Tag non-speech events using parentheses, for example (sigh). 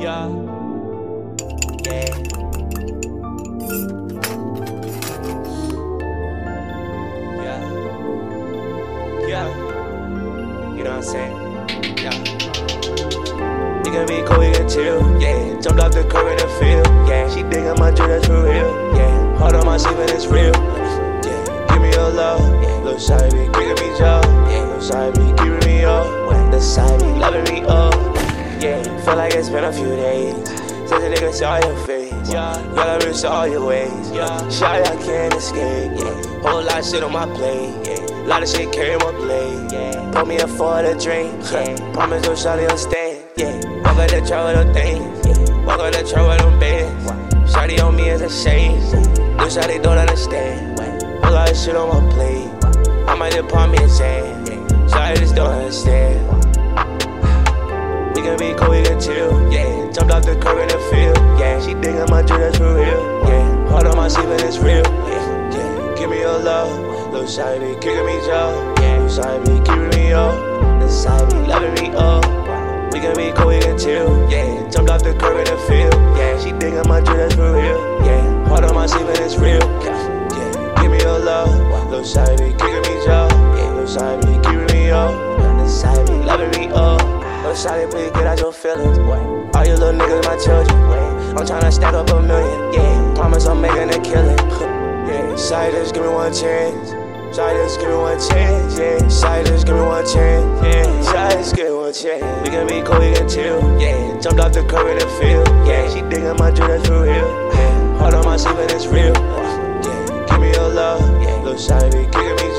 Yeah. Yeah. Yeah. Yeah. You know what I'm saying? Yeah. You can be cool, we can chill. Yeah. Jumped off the curb in the field. Yeah. She digging my drip, that's for real. Yeah. Heart on my sleeve and it's real. Yeah. Give me your love. Yeah. Little side be kicking me jaw. Yeah. Little side be keeping me up. Feel like it's been a few days. Since a nigga saw your face. Yeah. Girl, I miss all your ways. Yeah. Shy, I can't escape. Yeah. Whole lot of shit on my plate. Yeah. Lot of shit carry my blade. Yeah. Pour me a for the drink. Yeah. Promise no shawty will stand. Yeah. Walk on the truck with them things. Yeah. Walk on the truck with them bands. Shawty on me is a shame. No shawty don't understand. Whole lot of shit on my plate. I might just palm me a sand. Shawty just don't understand. Can be cool, we can chill. Yeah, jumped off the curb in the field. Yeah, she digging my drip, that's for real. Yeah, heart on my sleeve and it's real. Yeah, yeah, give me your love. Little side be kicking me jaw. Yeah, little side be keeping me up. The side be loving me up. We can be cool, we can chill. Yeah, jumped off the curb in the field. Yeah, she digging my drip, that's for real. Yeah, heart on my sleeve and it's real. Yeah, yeah, give me your love. Little side be kicking me jaw. Yeah, little side shawty, please get out your feelings, boy. All you little niggas, my children, boy. I'm tryna stack up a million, yeah. Promise I'm making a killing, (laughs) yeah. Shawty, just give me one chance. Shawty, just give me one chance, yeah. Shawty, just give me one chance, yeah. Shawty, just give me one chance. We can be cool, we can chill, yeah. Jumped off the curb in the field, yeah. She digging my drip, that's for real, yeah. Heart on my sleeve and it's real, yeah. Give me your love, yeah. Little shawty be kicking me